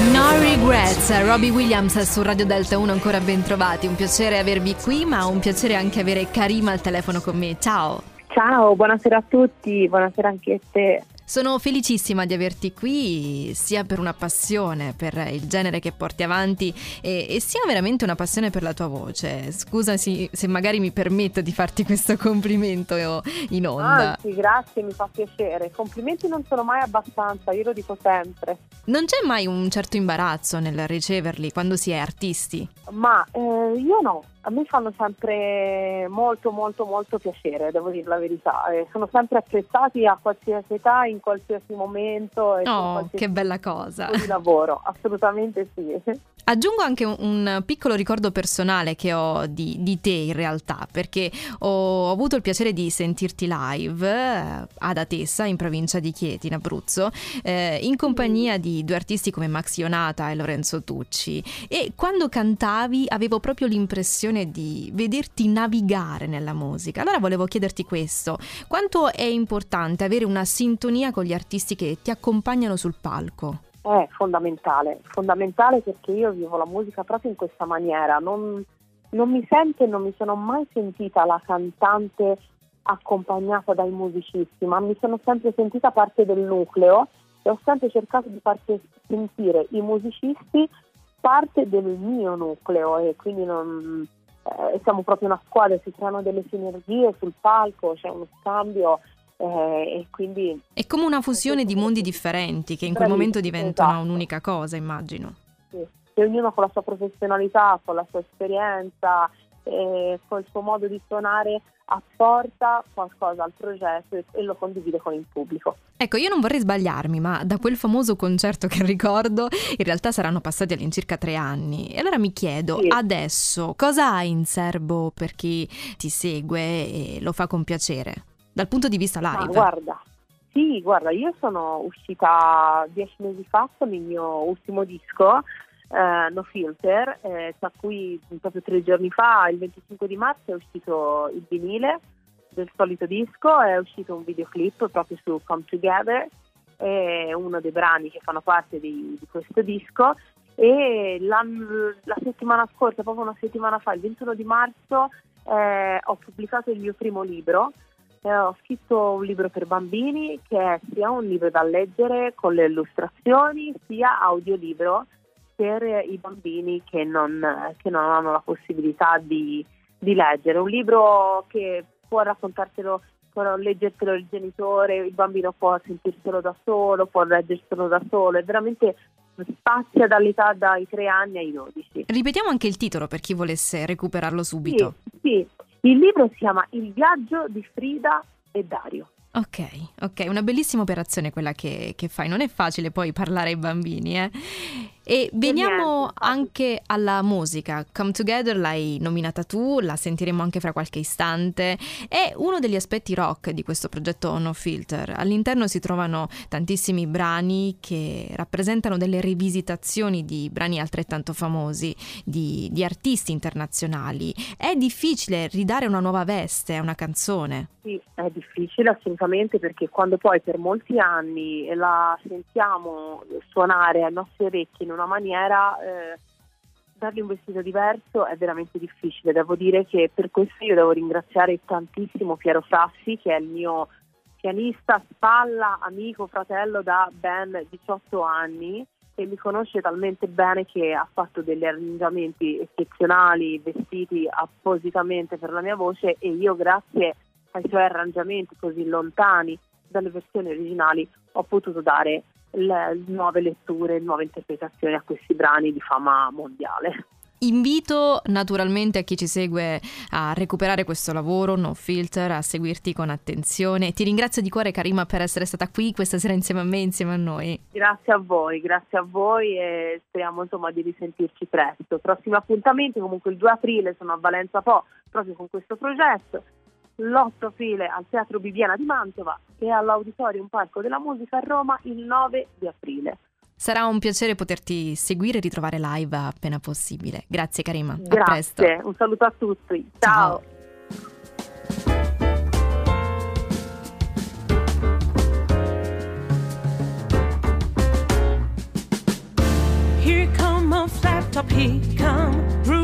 No regrets, Robbie Williams su Radio Delta 1 ancora ben trovati, un piacere avervi qui ma un piacere anche avere Karima al telefono con me, ciao! Ciao, buonasera a tutti, buonasera anche a te. Sono felicissima di averti qui sia per una passione per il genere che porti avanti e, e sia veramente una passione per la tua voce. Scusa se, magari mi permetto di farti questo complimento in onda. Anzi, grazie, mi fa piacere. Complimenti non sono mai abbastanza, io lo dico sempre. Non c'è mai un certo imbarazzo nel riceverli quando si è artisti? Ma eh, io no, a me fanno sempre molto molto molto piacere, devo dire la verità. Eh, sono sempre apprezzati a qualsiasi età, in qualsiasi momento. E oh, che bella cosa! Di lavoro, assolutamente sì. Aggiungo anche un, piccolo ricordo personale che ho di, di, te in realtà, perché ho avuto il piacere di sentirti live eh, ad Atessa, in provincia di Chieti, in Abruzzo, eh, in compagnia di due artisti come Max Ionata e Lorenzo Tucci. E quando cantavi avevo proprio l'impressione di vederti navigare nella musica. Allora volevo chiederti questo: quanto è importante avere una sintonia con gli artisti che ti accompagnano sul palco? È fondamentale, fondamentale perché io vivo la musica proprio in questa maniera, non, non mi sento e non mi sono mai sentita la cantante accompagnata dai musicisti, ma mi sono sempre sentita parte del nucleo e ho sempre cercato di far sentire i musicisti parte del mio nucleo e quindi non, eh, siamo proprio una squadra, si creano delle sinergie sul palco, c'è uno scambio eh, e quindi è come una fusione di mondi differenti che in quel momento diventano esatto. un'unica cosa, immagino. Sì. E ognuno con la sua professionalità, con la sua esperienza, e con il suo modo di suonare apporta qualcosa al progetto e lo condivide con il pubblico. Ecco, io non vorrei sbagliarmi, ma da quel famoso concerto che ricordo, in realtà saranno passati all'incirca tre anni. E allora mi chiedo, sì. adesso cosa hai in serbo per chi ti segue e lo fa con piacere? Dal punto di vista live? Ma guarda, sì, guarda, io sono uscita dieci mesi fa con il mio ultimo disco, eh, No Filter, eh, tra cui proprio tre giorni fa, il 25 di marzo, è uscito il vinile del solito disco, è uscito un videoclip proprio su Come Together, è uno dei brani che fanno parte di, di questo disco e la, la, settimana scorsa, proprio una settimana fa, il 21 di marzo, eh, ho pubblicato il mio primo libro eh, ho scritto un libro per bambini che è sia un libro da leggere con le illustrazioni, sia audiolibro per i bambini che non, che non hanno la possibilità di, di, leggere. Un libro che può raccontartelo, può leggertelo il genitore, il bambino può sentirselo da solo, può leggerselo da solo, è veramente spazia dall'età dai 3 anni ai 12. Ripetiamo anche il titolo per chi volesse recuperarlo subito. Sì, sì. Il libro si chiama Il viaggio di Frida e Dario. Ok, ok, una bellissima operazione quella che, che fai, non è facile poi parlare ai bambini, eh? E veniamo anche alla musica. Come Together l'hai nominata tu, la sentiremo anche fra qualche istante. È uno degli aspetti rock di questo progetto No Filter. All'interno si trovano tantissimi brani che rappresentano delle rivisitazioni di brani altrettanto famosi, di, di artisti internazionali. È difficile ridare una nuova veste a una canzone. Sì, è difficile assolutamente perché quando poi per molti anni la sentiamo suonare ai nostri orecchi in una maniera, eh, dargli un vestito diverso è veramente difficile. Devo dire che per questo io devo ringraziare tantissimo Piero Frassi, che è il mio pianista, spalla, amico, fratello da ben 18 anni e mi conosce talmente bene che ha fatto degli arrangiamenti eccezionali, vestiti appositamente per la mia voce e io grazie ai suoi arrangiamenti così lontani dalle versioni originali ho potuto dare le nuove letture, nuove interpretazioni a questi brani di fama mondiale. Invito naturalmente a chi ci segue a recuperare questo lavoro, No Filter, a seguirti con attenzione. Ti ringrazio di cuore Karima per essere stata qui questa sera insieme a me, insieme a noi. Grazie a voi, grazie a voi e speriamo insomma di risentirci presto. Prossimi appuntamenti comunque il 2 aprile sono a Valenza Po proprio con questo progetto l'8 aprile al Teatro Bibiana di Mantova e all'Auditorium Parco della Musica a Roma il 9 di aprile. Sarà un piacere poterti seguire e ritrovare live appena possibile. Grazie Karima. Grazie, un saluto a tutti. Ciao. Ciao. come flat top, he come